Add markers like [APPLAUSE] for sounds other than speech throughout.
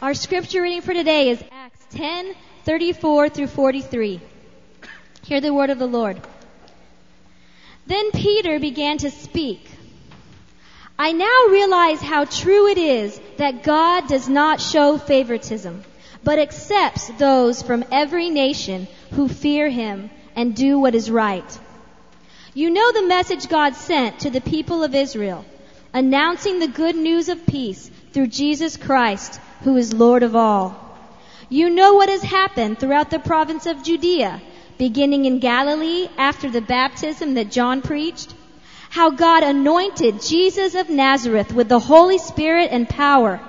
Our scripture reading for today is Acts 10, 34 through 43. Hear the word of the Lord. Then Peter began to speak. I now realize how true it is that God does not show favoritism, but accepts those from every nation who fear him and do what is right. You know the message God sent to the people of Israel, announcing the good news of peace through Jesus Christ, who is Lord of all. You know what has happened throughout the province of Judea, beginning in Galilee after the baptism that John preached, how God anointed Jesus of Nazareth with the Holy Spirit and power,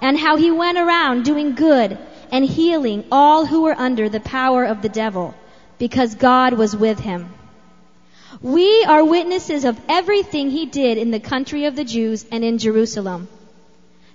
and how he went around doing good and healing all who were under the power of the devil, because God was with him. We are witnesses of everything he did in the country of the Jews and in Jerusalem.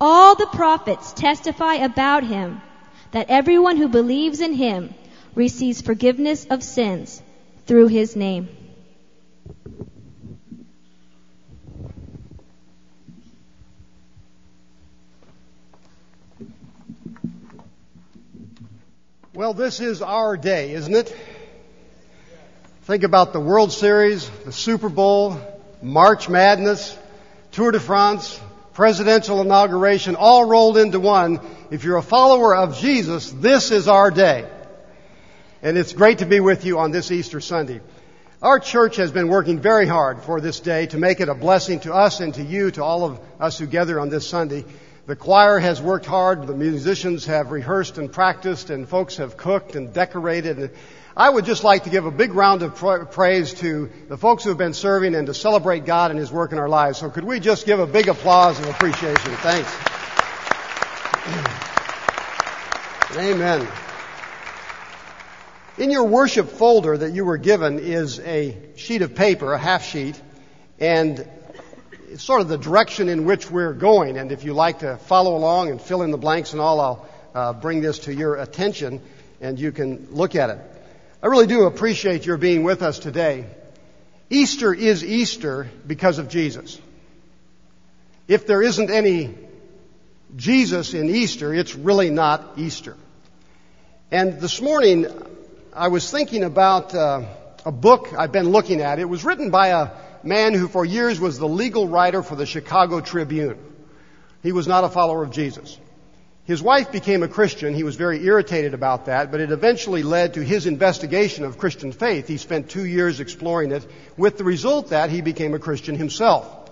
All the prophets testify about him that everyone who believes in him receives forgiveness of sins through his name. Well, this is our day, isn't it? Think about the World Series, the Super Bowl, March Madness, Tour de France, presidential inauguration, all rolled into one. If you're a follower of Jesus, this is our day. And it's great to be with you on this Easter Sunday. Our church has been working very hard for this day to make it a blessing to us and to you, to all of us who gather on this Sunday. The choir has worked hard, the musicians have rehearsed and practiced, and folks have cooked and decorated. I would just like to give a big round of praise to the folks who have been serving and to celebrate God and His work in our lives. So could we just give a big applause and appreciation? Thanks. [CLEARS THROAT] Amen. In your worship folder that you were given is a sheet of paper, a half sheet, and it's sort of the direction in which we're going. And if you like to follow along and fill in the blanks and all, I'll uh, bring this to your attention and you can look at it. I really do appreciate your being with us today. Easter is Easter because of Jesus. If there isn't any Jesus in Easter, it's really not Easter. And this morning, I was thinking about uh, a book I've been looking at. It was written by a man who for years was the legal writer for the Chicago Tribune. He was not a follower of Jesus. His wife became a Christian. He was very irritated about that, but it eventually led to his investigation of Christian faith. He spent two years exploring it, with the result that he became a Christian himself.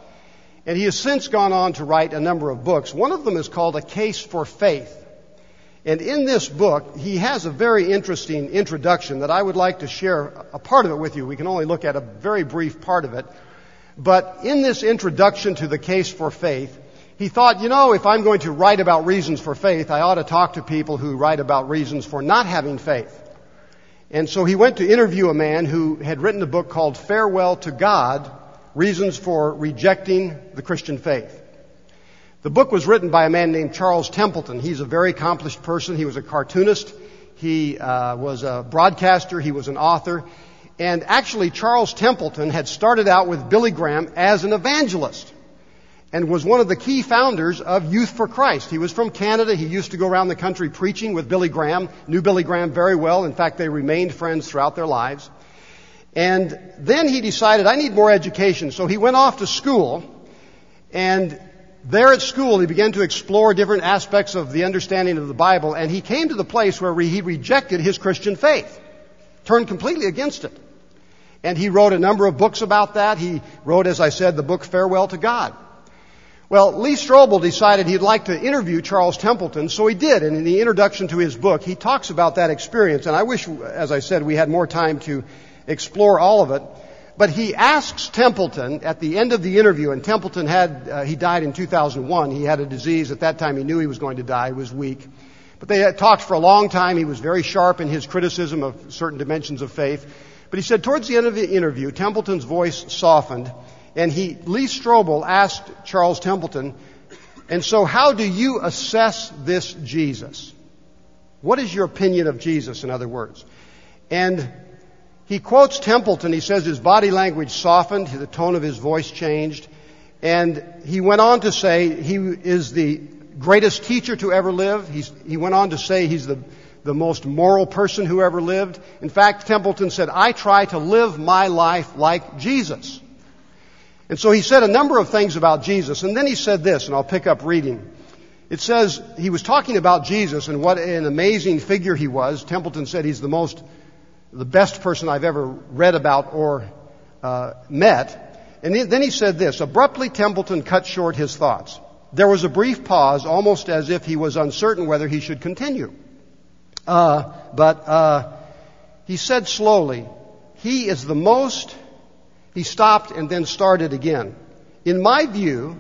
And he has since gone on to write a number of books. One of them is called A Case for Faith. And in this book, he has a very interesting introduction that I would like to share a part of it with you. We can only look at a very brief part of it. But in this introduction to the case for faith, he thought, you know, if I'm going to write about reasons for faith, I ought to talk to people who write about reasons for not having faith. And so he went to interview a man who had written a book called Farewell to God, Reasons for Rejecting the Christian Faith. The book was written by a man named Charles Templeton. He's a very accomplished person. He was a cartoonist. He uh, was a broadcaster. He was an author. And actually, Charles Templeton had started out with Billy Graham as an evangelist and was one of the key founders of Youth for Christ. He was from Canada. He used to go around the country preaching with Billy Graham, knew Billy Graham very well. In fact, they remained friends throughout their lives. And then he decided, I need more education. So he went off to school, and there at school he began to explore different aspects of the understanding of the Bible, and he came to the place where he rejected his Christian faith, turned completely against it. And he wrote a number of books about that. He wrote, as I said, the book Farewell to God. Well, Lee Strobel decided he'd like to interview Charles Templeton, so he did. And in the introduction to his book, he talks about that experience. And I wish, as I said, we had more time to explore all of it. But he asks Templeton at the end of the interview, and Templeton had, uh, he died in 2001. He had a disease. At that time, he knew he was going to die. He was weak. But they talked for a long time. He was very sharp in his criticism of certain dimensions of faith. But he said towards the end of the interview, Templeton's voice softened, and he, Lee Strobel asked Charles Templeton, and so how do you assess this Jesus? What is your opinion of Jesus, in other words? And he quotes Templeton. He says his body language softened, the tone of his voice changed, and he went on to say he is the greatest teacher to ever live. He's, he went on to say he's the, the most moral person who ever lived. In fact, Templeton said, I try to live my life like Jesus. And so he said a number of things about Jesus, and then he said this, and I'll pick up reading. It says he was talking about Jesus and what an amazing figure he was. Templeton said he's the most the best person I've ever read about or uh, met. And then he said this abruptly, Templeton cut short his thoughts. There was a brief pause, almost as if he was uncertain whether he should continue. Uh, but uh, he said slowly, He is the most. He stopped and then started again. In my view,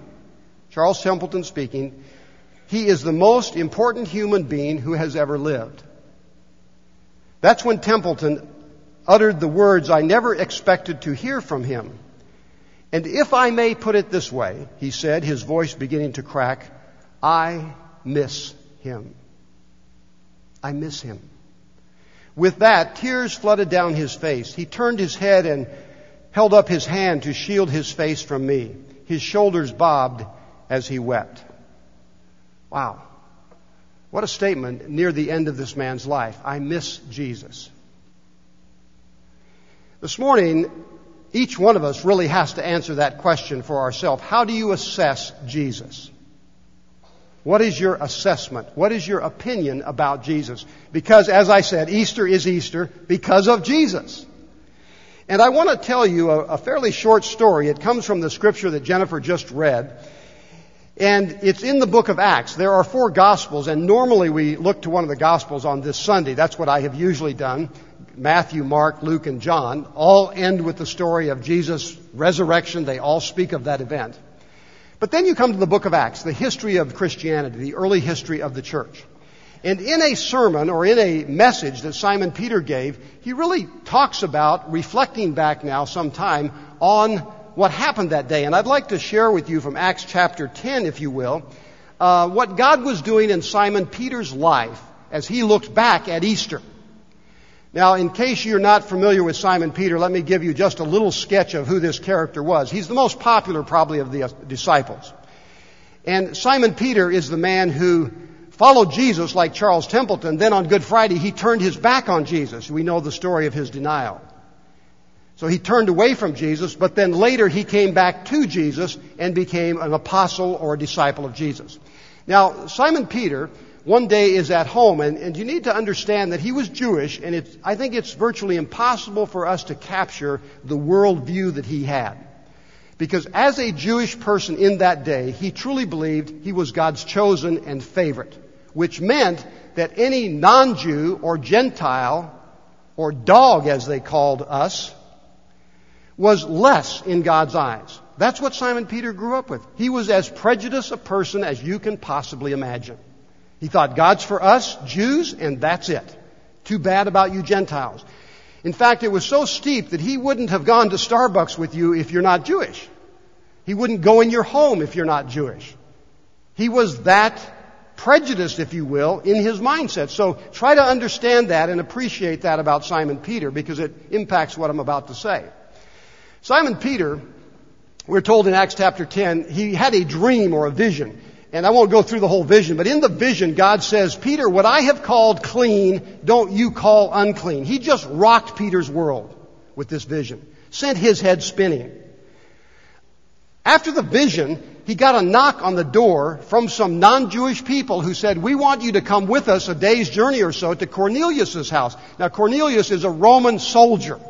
Charles Templeton speaking, he is the most important human being who has ever lived. That's when Templeton uttered the words I never expected to hear from him. And if I may put it this way, he said, his voice beginning to crack, I miss him. I miss him. With that, tears flooded down his face. He turned his head and held up his hand to shield his face from me. His shoulders bobbed as he wept. Wow. What a statement near the end of this man's life. I miss Jesus. This morning, each one of us really has to answer that question for ourselves. How do you assess Jesus? What is your assessment? What is your opinion about Jesus? Because, as I said, Easter is Easter because of Jesus. And I want to tell you a, a fairly short story. It comes from the scripture that Jennifer just read. And it's in the book of Acts. There are four gospels, and normally we look to one of the gospels on this Sunday. That's what I have usually done. Matthew, Mark, Luke, and John all end with the story of Jesus' resurrection. They all speak of that event. But then you come to the book of Acts, the history of Christianity, the early history of the church. And in a sermon or in a message that Simon Peter gave, he really talks about reflecting back now some time on what happened that day. And I'd like to share with you from Acts chapter 10, if you will, uh, what God was doing in Simon Peter's life as he looked back at Easter. Now, in case you're not familiar with Simon Peter, let me give you just a little sketch of who this character was. He's the most popular, probably, of the disciples. And Simon Peter is the man who followed Jesus like Charles Templeton. Then on Good Friday, he turned his back on Jesus. We know the story of his denial. So he turned away from Jesus, but then later he came back to Jesus and became an apostle or a disciple of Jesus. Now, Simon Peter one day is at home, and, and you need to understand that he was Jewish, and I think it's virtually impossible for us to capture the worldview that he had. Because as a Jewish person in that day, he truly believed he was God's chosen and favorite, which meant that any non-Jew or Gentile or dog, as they called us, was less in God's eyes. That's what Simon Peter grew up with. He was as prejudiced a person as you can possibly imagine. He thought God's for us, Jews, and that's it. Too bad about you Gentiles. In fact, it was so steep that he wouldn't have gone to Starbucks with you if you're not Jewish. He wouldn't go in your home if you're not Jewish. He was that prejudiced, if you will, in his mindset. So try to understand that and appreciate that about Simon Peter because it impacts what I'm about to say. Simon Peter, we're told in Acts chapter 10, he had a dream or a vision. And I won't go through the whole vision, but in the vision, God says, Peter, what I have called clean, don't you call unclean. He just rocked Peter's world with this vision, sent his head spinning. After the vision, he got a knock on the door from some non-Jewish people who said, we want you to come with us a day's journey or so to Cornelius' house. Now Cornelius is a Roman soldier.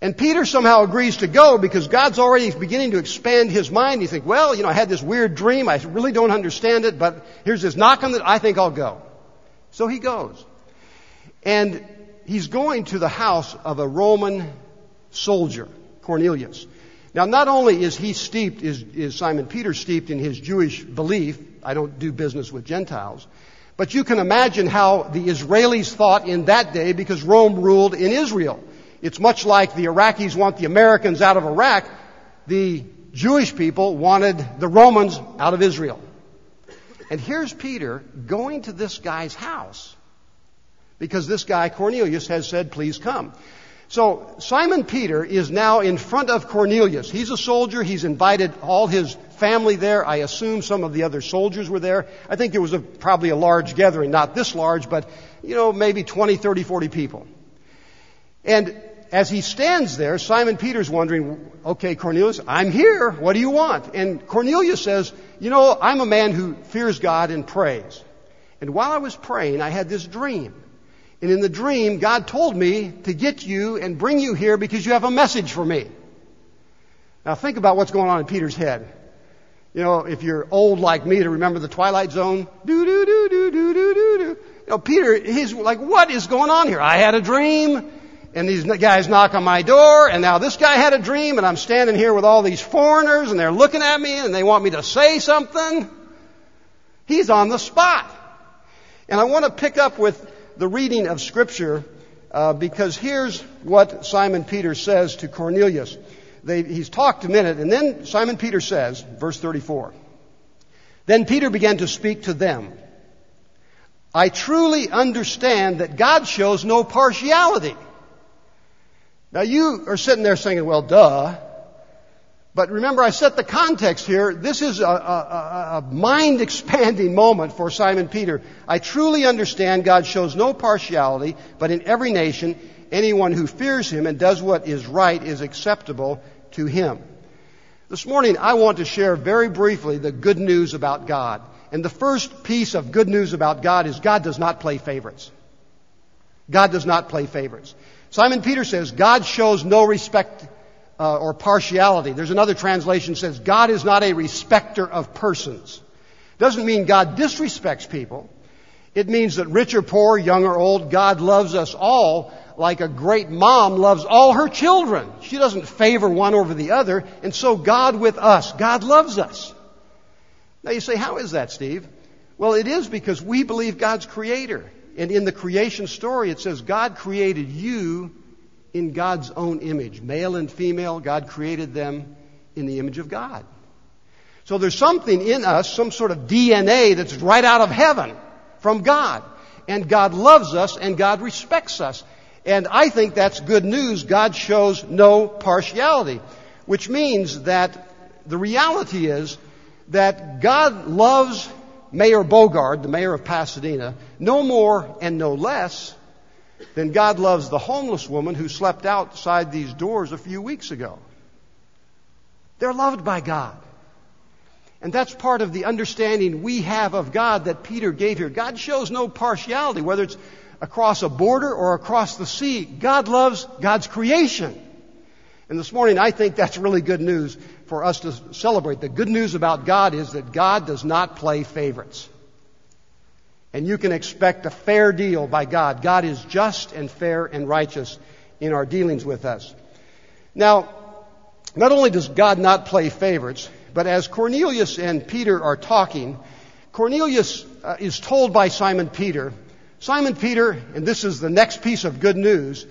And Peter somehow agrees to go because God's already beginning to expand his mind. You think, well, you know, I had this weird dream. I really don't understand it, but here's this knock on the, I think I'll go. So he goes. And he's going to the house of a Roman soldier, Cornelius. Now, not only is he steeped, is, is Simon Peter steeped in his Jewish belief, I don't do business with Gentiles, but you can imagine how the Israelis thought in that day because Rome ruled in Israel. It's much like the Iraqis want the Americans out of Iraq. The Jewish people wanted the Romans out of Israel. And here's Peter going to this guy's house because this guy, Cornelius, has said, please come. So Simon Peter is now in front of Cornelius. He's a soldier. He's invited all his family there. I assume some of the other soldiers were there. I think it was a, probably a large gathering, not this large, but, you know, maybe 20, 30, 40 people. And as he stands there, Simon Peter's wondering, okay, Cornelius, I'm here. What do you want? And Cornelius says, you know, I'm a man who fears God and prays. And while I was praying, I had this dream. And in the dream, God told me to get you and bring you here because you have a message for me. Now think about what's going on in Peter's head. You know, if you're old like me to remember the Twilight Zone, do do do do do do do do. You know, Peter, he's like, what is going on here? I had a dream and these guys knock on my door, and now this guy had a dream, and I'm standing here with all these foreigners, and they're looking at me, and they want me to say something. He's on the spot. And I want to pick up with the reading of Scripture, uh, because here's what Simon Peter says to Cornelius. They, he's talked a minute, and then Simon Peter says, verse 34, Then Peter began to speak to them. I truly understand that God shows no partiality. Now you are sitting there saying, well, duh. But remember, I set the context here. This is a, a, a mind expanding moment for Simon Peter. I truly understand God shows no partiality, but in every nation, anyone who fears him and does what is right is acceptable to him. This morning, I want to share very briefly the good news about God. And the first piece of good news about God is God does not play favorites. God does not play favorites. Simon Peter says, God shows no respect uh, or partiality. There's another translation that says, God is not a respecter of persons. Doesn't mean God disrespects people. It means that rich or poor, young or old, God loves us all like a great mom loves all her children. She doesn't favor one over the other, and so God with us. God loves us. Now you say, how is that, Steve? Well, it is because we believe God's creator. And in the creation story, it says God created you in God's own image. Male and female, God created them in the image of God. So there's something in us, some sort of DNA that's right out of heaven from God. And God loves us and God respects us. And I think that's good news. God shows no partiality, which means that the reality is that God loves Mayor Bogaard, the mayor of Pasadena, no more and no less than God loves the homeless woman who slept outside these doors a few weeks ago. They're loved by God. And that's part of the understanding we have of God that Peter gave here. God shows no partiality, whether it's across a border or across the sea. God loves God's creation. And this morning, I think that's really good news for us to celebrate. The good news about God is that God does not play favorites. And you can expect a fair deal by God. God is just and fair and righteous in our dealings with us. Now, not only does God not play favorites, but as Cornelius and Peter are talking, Cornelius uh, is told by Simon Peter, Simon Peter, and this is the next piece of good news,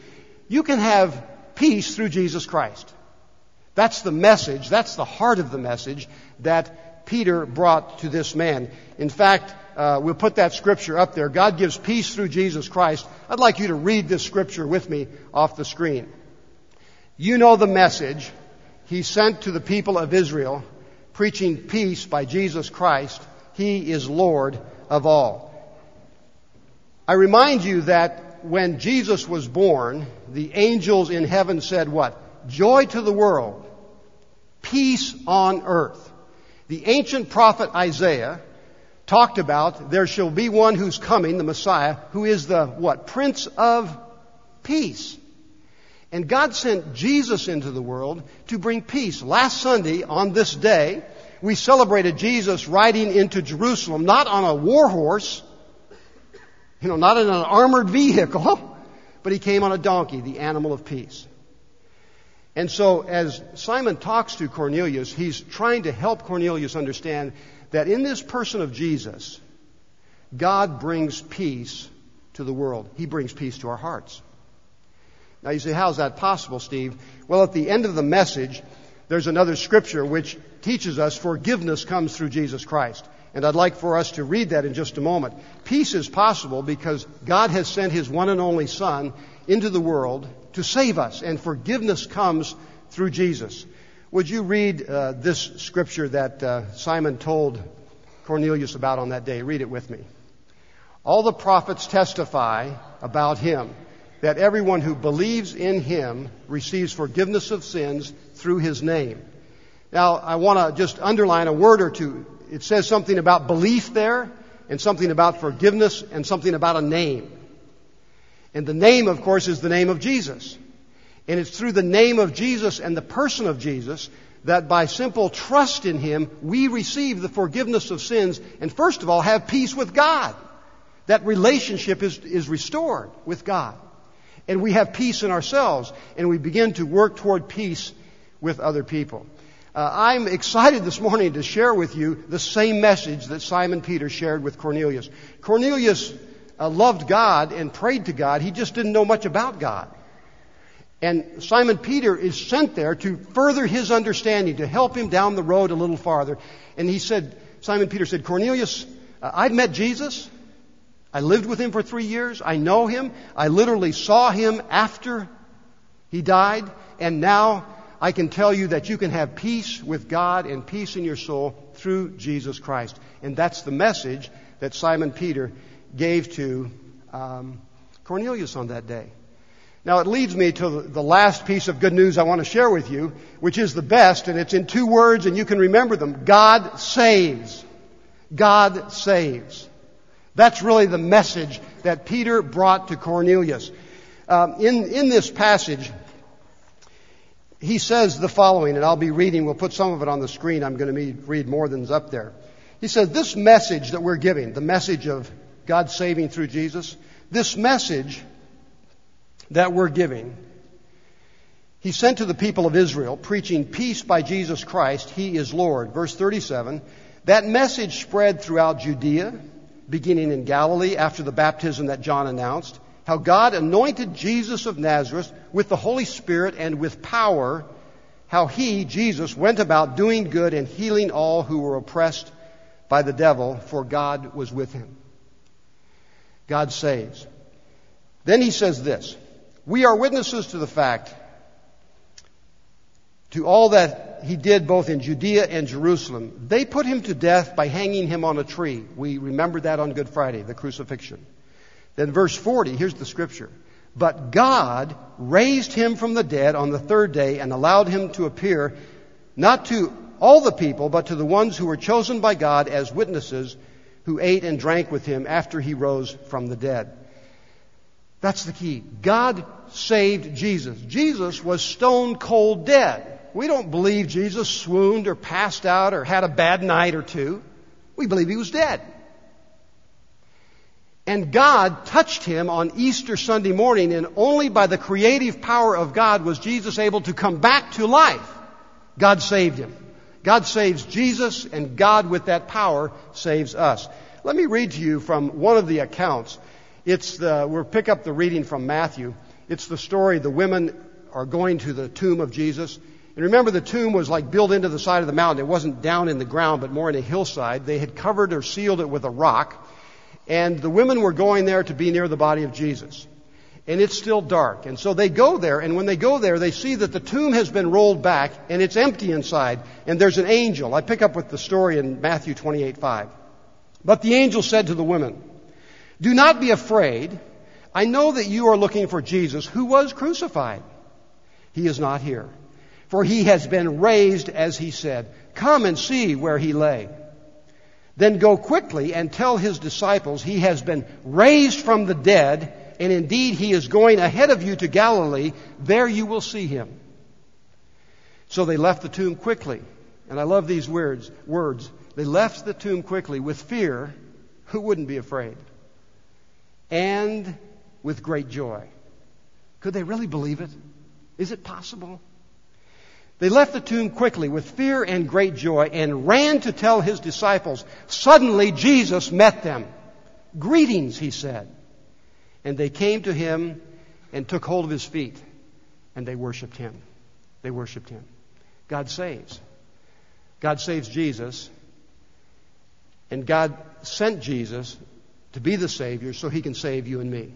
you can have peace through Jesus Christ. That's the message, that's the heart of the message that Peter brought to this man. In fact, uh, we'll put that scripture up there. God gives peace through Jesus Christ. I'd like you to read this scripture with me off the screen. You know the message he sent to the people of Israel, preaching peace by Jesus Christ. He is Lord of all. I remind you that when Jesus was born, the angels in heaven said what? Joy to the world, peace on earth. The ancient prophet Isaiah talked about there shall be one who's coming, the Messiah, who is the what? Prince of Peace. And God sent Jesus into the world to bring peace. Last Sunday, on this day, we celebrated Jesus riding into Jerusalem, not on a war horse, you know, not in an armored vehicle, [LAUGHS] but he came on a donkey, the animal of peace. And so, as Simon talks to Cornelius, he's trying to help Cornelius understand that in this person of Jesus, God brings peace to the world. He brings peace to our hearts. Now you say, how's that possible, Steve? Well, at the end of the message, there's another scripture which teaches us forgiveness comes through Jesus Christ. And I'd like for us to read that in just a moment. Peace is possible because God has sent His one and only Son into the world to save us, and forgiveness comes through Jesus. Would you read uh, this scripture that uh, Simon told Cornelius about on that day? Read it with me. All the prophets testify about him that everyone who believes in him receives forgiveness of sins through his name. Now, I want to just underline a word or two. It says something about belief there, and something about forgiveness, and something about a name. And the name, of course, is the name of Jesus. And it's through the name of Jesus and the person of Jesus that by simple trust in Him, we receive the forgiveness of sins and first of all have peace with God. That relationship is, is restored with God. And we have peace in ourselves and we begin to work toward peace with other people. Uh, I'm excited this morning to share with you the same message that Simon Peter shared with Cornelius. Cornelius uh, loved God and prayed to God. He just didn't know much about God. And Simon Peter is sent there to further his understanding, to help him down the road a little farther. And he said, Simon Peter said, Cornelius, uh, I've met Jesus. I lived with him for three years. I know him. I literally saw him after he died. And now I can tell you that you can have peace with God and peace in your soul through Jesus Christ. And that's the message that Simon Peter gave to um, Cornelius on that day. Now it leads me to the last piece of good news I want to share with you, which is the best, and it's in two words and you can remember them. God saves. God saves. That's really the message that Peter brought to Cornelius. Um, in, in this passage, he says the following, and I'll be reading, we'll put some of it on the screen. I'm going to read more than's up there. He says, this message that we're giving, the message of God saving through Jesus, this message that we're giving, he sent to the people of Israel, preaching peace by Jesus Christ, he is Lord. Verse 37. That message spread throughout Judea, beginning in Galilee after the baptism that John announced, how God anointed Jesus of Nazareth with the Holy Spirit and with power, how he, Jesus, went about doing good and healing all who were oppressed by the devil, for God was with him. God saves. Then he says this we are witnesses to the fact, to all that he did both in Judea and Jerusalem. They put him to death by hanging him on a tree. We remember that on Good Friday, the crucifixion. Then verse 40, here's the scripture. But God raised him from the dead on the third day and allowed him to appear not to all the people, but to the ones who were chosen by God as witnesses who ate and drank with him after he rose from the dead. That's the key. God saved Jesus. Jesus was stone cold dead. We don't believe Jesus swooned or passed out or had a bad night or two. We believe he was dead. And God touched him on Easter Sunday morning, and only by the creative power of God was Jesus able to come back to life. God saved him. God saves Jesus, and God, with that power, saves us. Let me read to you from one of the accounts it's the, we'll pick up the reading from Matthew. It's the story the women are going to the tomb of Jesus. And remember, the tomb was like built into the side of the mountain. It wasn't down in the ground, but more in a hillside. They had covered or sealed it with a rock. And the women were going there to be near the body of Jesus. And it's still dark. And so they go there, and when they go there, they see that the tomb has been rolled back, and it's empty inside, and there's an angel. I pick up with the story in Matthew 28 5. But the angel said to the women, do not be afraid. I know that you are looking for Jesus who was crucified. He is not here. For he has been raised as he said. Come and see where he lay. Then go quickly and tell his disciples he has been raised from the dead, and indeed he is going ahead of you to Galilee. There you will see him. So they left the tomb quickly. And I love these words. Words. They left the tomb quickly with fear. Who wouldn't be afraid? And with great joy. Could they really believe it? Is it possible? They left the tomb quickly with fear and great joy and ran to tell his disciples. Suddenly Jesus met them. Greetings, he said. And they came to him and took hold of his feet and they worshiped him. They worshiped him. God saves. God saves Jesus. And God sent Jesus to be the Savior so he can save you and me.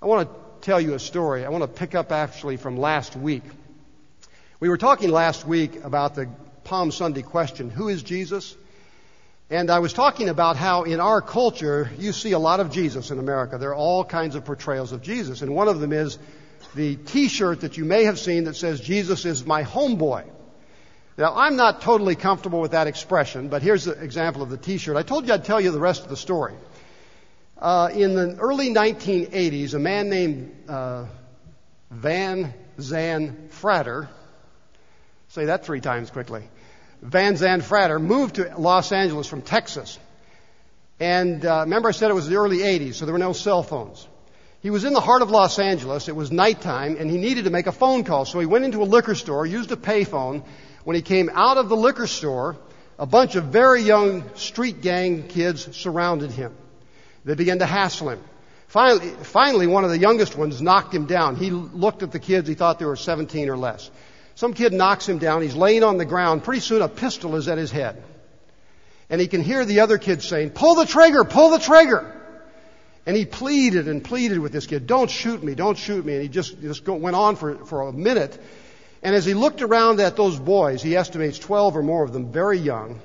I want to tell you a story. I want to pick up actually from last week. We were talking last week about the Palm Sunday question Who is Jesus? And I was talking about how in our culture you see a lot of Jesus in America. There are all kinds of portrayals of Jesus. And one of them is the t shirt that you may have seen that says, Jesus is my homeboy. Now, I'm not totally comfortable with that expression, but here's an example of the t shirt. I told you I'd tell you the rest of the story. Uh, in the early 1980s, a man named uh, Van Zan Frater, say that three times quickly, Van Zan Frater moved to Los Angeles from Texas. And uh, remember, I said it was the early 80s, so there were no cell phones. He was in the heart of Los Angeles. It was nighttime, and he needed to make a phone call. So he went into a liquor store, used a payphone. When he came out of the liquor store, a bunch of very young street gang kids surrounded him. They began to hassle him. Finally, finally, one of the youngest ones knocked him down. He looked at the kids. He thought they were 17 or less. Some kid knocks him down. He's laying on the ground. Pretty soon, a pistol is at his head. And he can hear the other kids saying, Pull the trigger! Pull the trigger! And he pleaded and pleaded with this kid, don't shoot me, don't shoot me. And he just, just went on for, for a minute. And as he looked around at those boys, he estimates 12 or more of them, very young,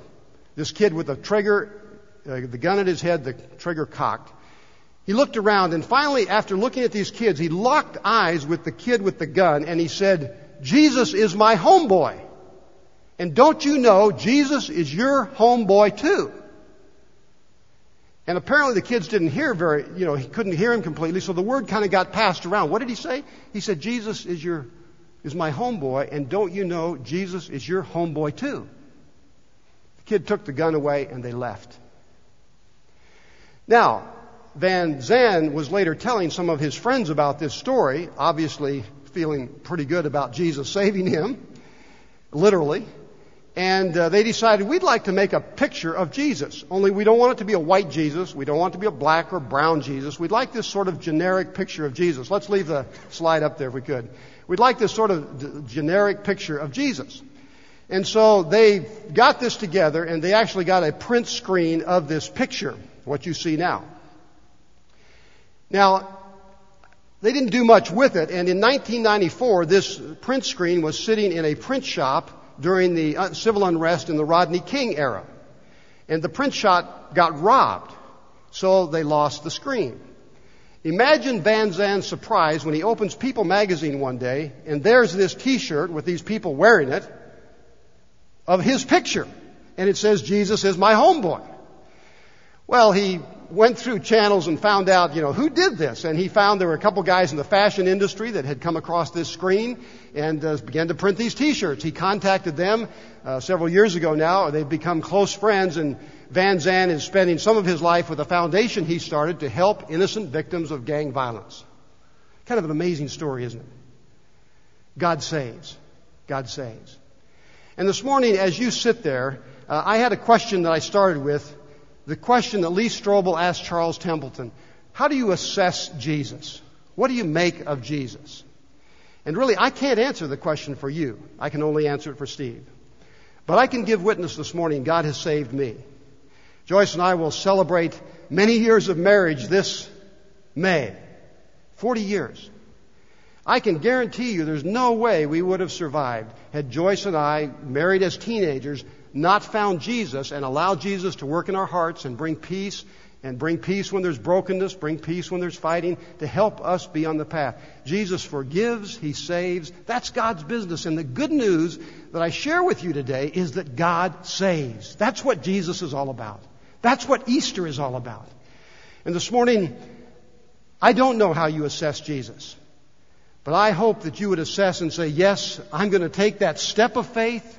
this kid with a trigger, uh, the gun at his head, the trigger cocked. He looked around and finally, after looking at these kids, he locked eyes with the kid with the gun and he said, Jesus is my homeboy. And don't you know Jesus is your homeboy too? And apparently the kids didn't hear very, you know, he couldn't hear him completely, so the word kind of got passed around. What did he say? He said, Jesus is your, is my homeboy, and don't you know Jesus is your homeboy too? The kid took the gun away and they left. Now, Van Zan was later telling some of his friends about this story, obviously feeling pretty good about Jesus saving him, literally. And uh, they decided we'd like to make a picture of Jesus. Only we don't want it to be a white Jesus. We don't want it to be a black or brown Jesus. We'd like this sort of generic picture of Jesus. Let's leave the slide up there if we could. We'd like this sort of generic picture of Jesus. And so they got this together and they actually got a print screen of this picture, what you see now. Now, they didn't do much with it, and in 1994, this print screen was sitting in a print shop during the uh, civil unrest in the Rodney King era. And the print shop got robbed, so they lost the screen. Imagine Van Zan's surprise when he opens People magazine one day and there's this t-shirt with these people wearing it of his picture. And it says, Jesus is my homeboy. Well, he went through channels and found out, you know, who did this. And he found there were a couple guys in the fashion industry that had come across this screen and uh, began to print these T-shirts. He contacted them uh, several years ago now. And they've become close friends, and Van Zan is spending some of his life with a foundation he started to help innocent victims of gang violence. Kind of an amazing story, isn't it? God saves. God saves. And this morning, as you sit there, uh, I had a question that I started with the question that Lee Strobel asked Charles Templeton How do you assess Jesus? What do you make of Jesus? And really, I can't answer the question for you. I can only answer it for Steve. But I can give witness this morning God has saved me. Joyce and I will celebrate many years of marriage this May. 40 years. I can guarantee you there's no way we would have survived had Joyce and I, married as teenagers, not found Jesus and allowed Jesus to work in our hearts and bring peace and bring peace when there's brokenness, bring peace when there's fighting, to help us be on the path. Jesus forgives, He saves. That's God's business. And the good news that I share with you today is that God saves. That's what Jesus is all about. That's what Easter is all about. And this morning, I don't know how you assess Jesus. But I hope that you would assess and say, yes, I'm going to take that step of faith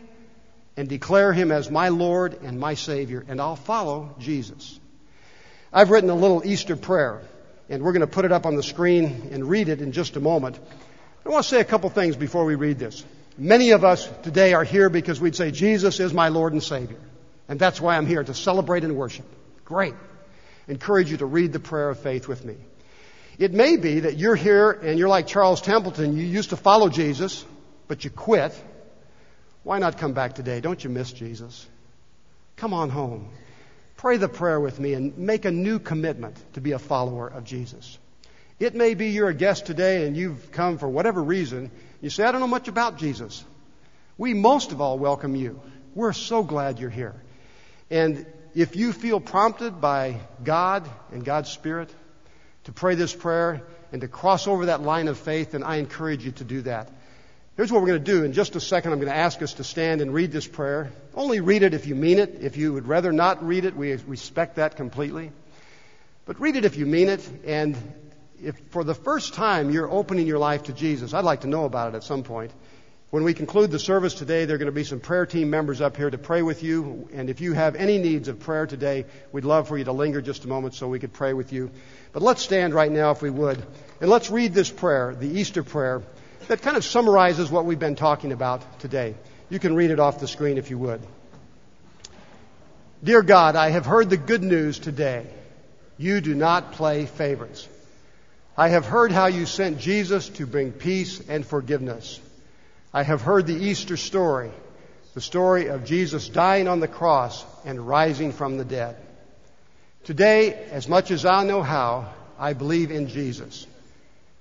and declare him as my Lord and my Savior, and I'll follow Jesus. I've written a little Easter prayer, and we're going to put it up on the screen and read it in just a moment. I want to say a couple things before we read this. Many of us today are here because we'd say, Jesus is my Lord and Savior. And that's why I'm here, to celebrate and worship. Great. Encourage you to read the prayer of faith with me. It may be that you're here and you're like Charles Templeton. You used to follow Jesus, but you quit. Why not come back today? Don't you miss Jesus? Come on home. Pray the prayer with me and make a new commitment to be a follower of Jesus. It may be you're a guest today and you've come for whatever reason. You say, I don't know much about Jesus. We most of all welcome you. We're so glad you're here. And if you feel prompted by God and God's Spirit to pray this prayer and to cross over that line of faith, then I encourage you to do that. Here's what we're going to do. In just a second, I'm going to ask us to stand and read this prayer. Only read it if you mean it. If you would rather not read it, we respect that completely. But read it if you mean it. And if for the first time you're opening your life to Jesus, I'd like to know about it at some point. When we conclude the service today, there are going to be some prayer team members up here to pray with you. And if you have any needs of prayer today, we'd love for you to linger just a moment so we could pray with you. But let's stand right now if we would. And let's read this prayer, the Easter prayer, that kind of summarizes what we've been talking about today. You can read it off the screen if you would. Dear God, I have heard the good news today. You do not play favorites. I have heard how you sent Jesus to bring peace and forgiveness. I have heard the Easter story, the story of Jesus dying on the cross and rising from the dead. Today, as much as I know how, I believe in Jesus.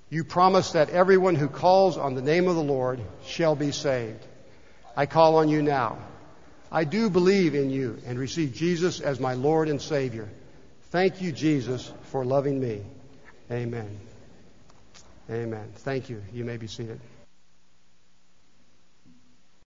You promise that everyone who calls on the name of the Lord shall be saved. I call on you now. I do believe in you and receive Jesus as my Lord and Savior. Thank you, Jesus, for loving me. Amen. Amen. Thank you. You may be seated.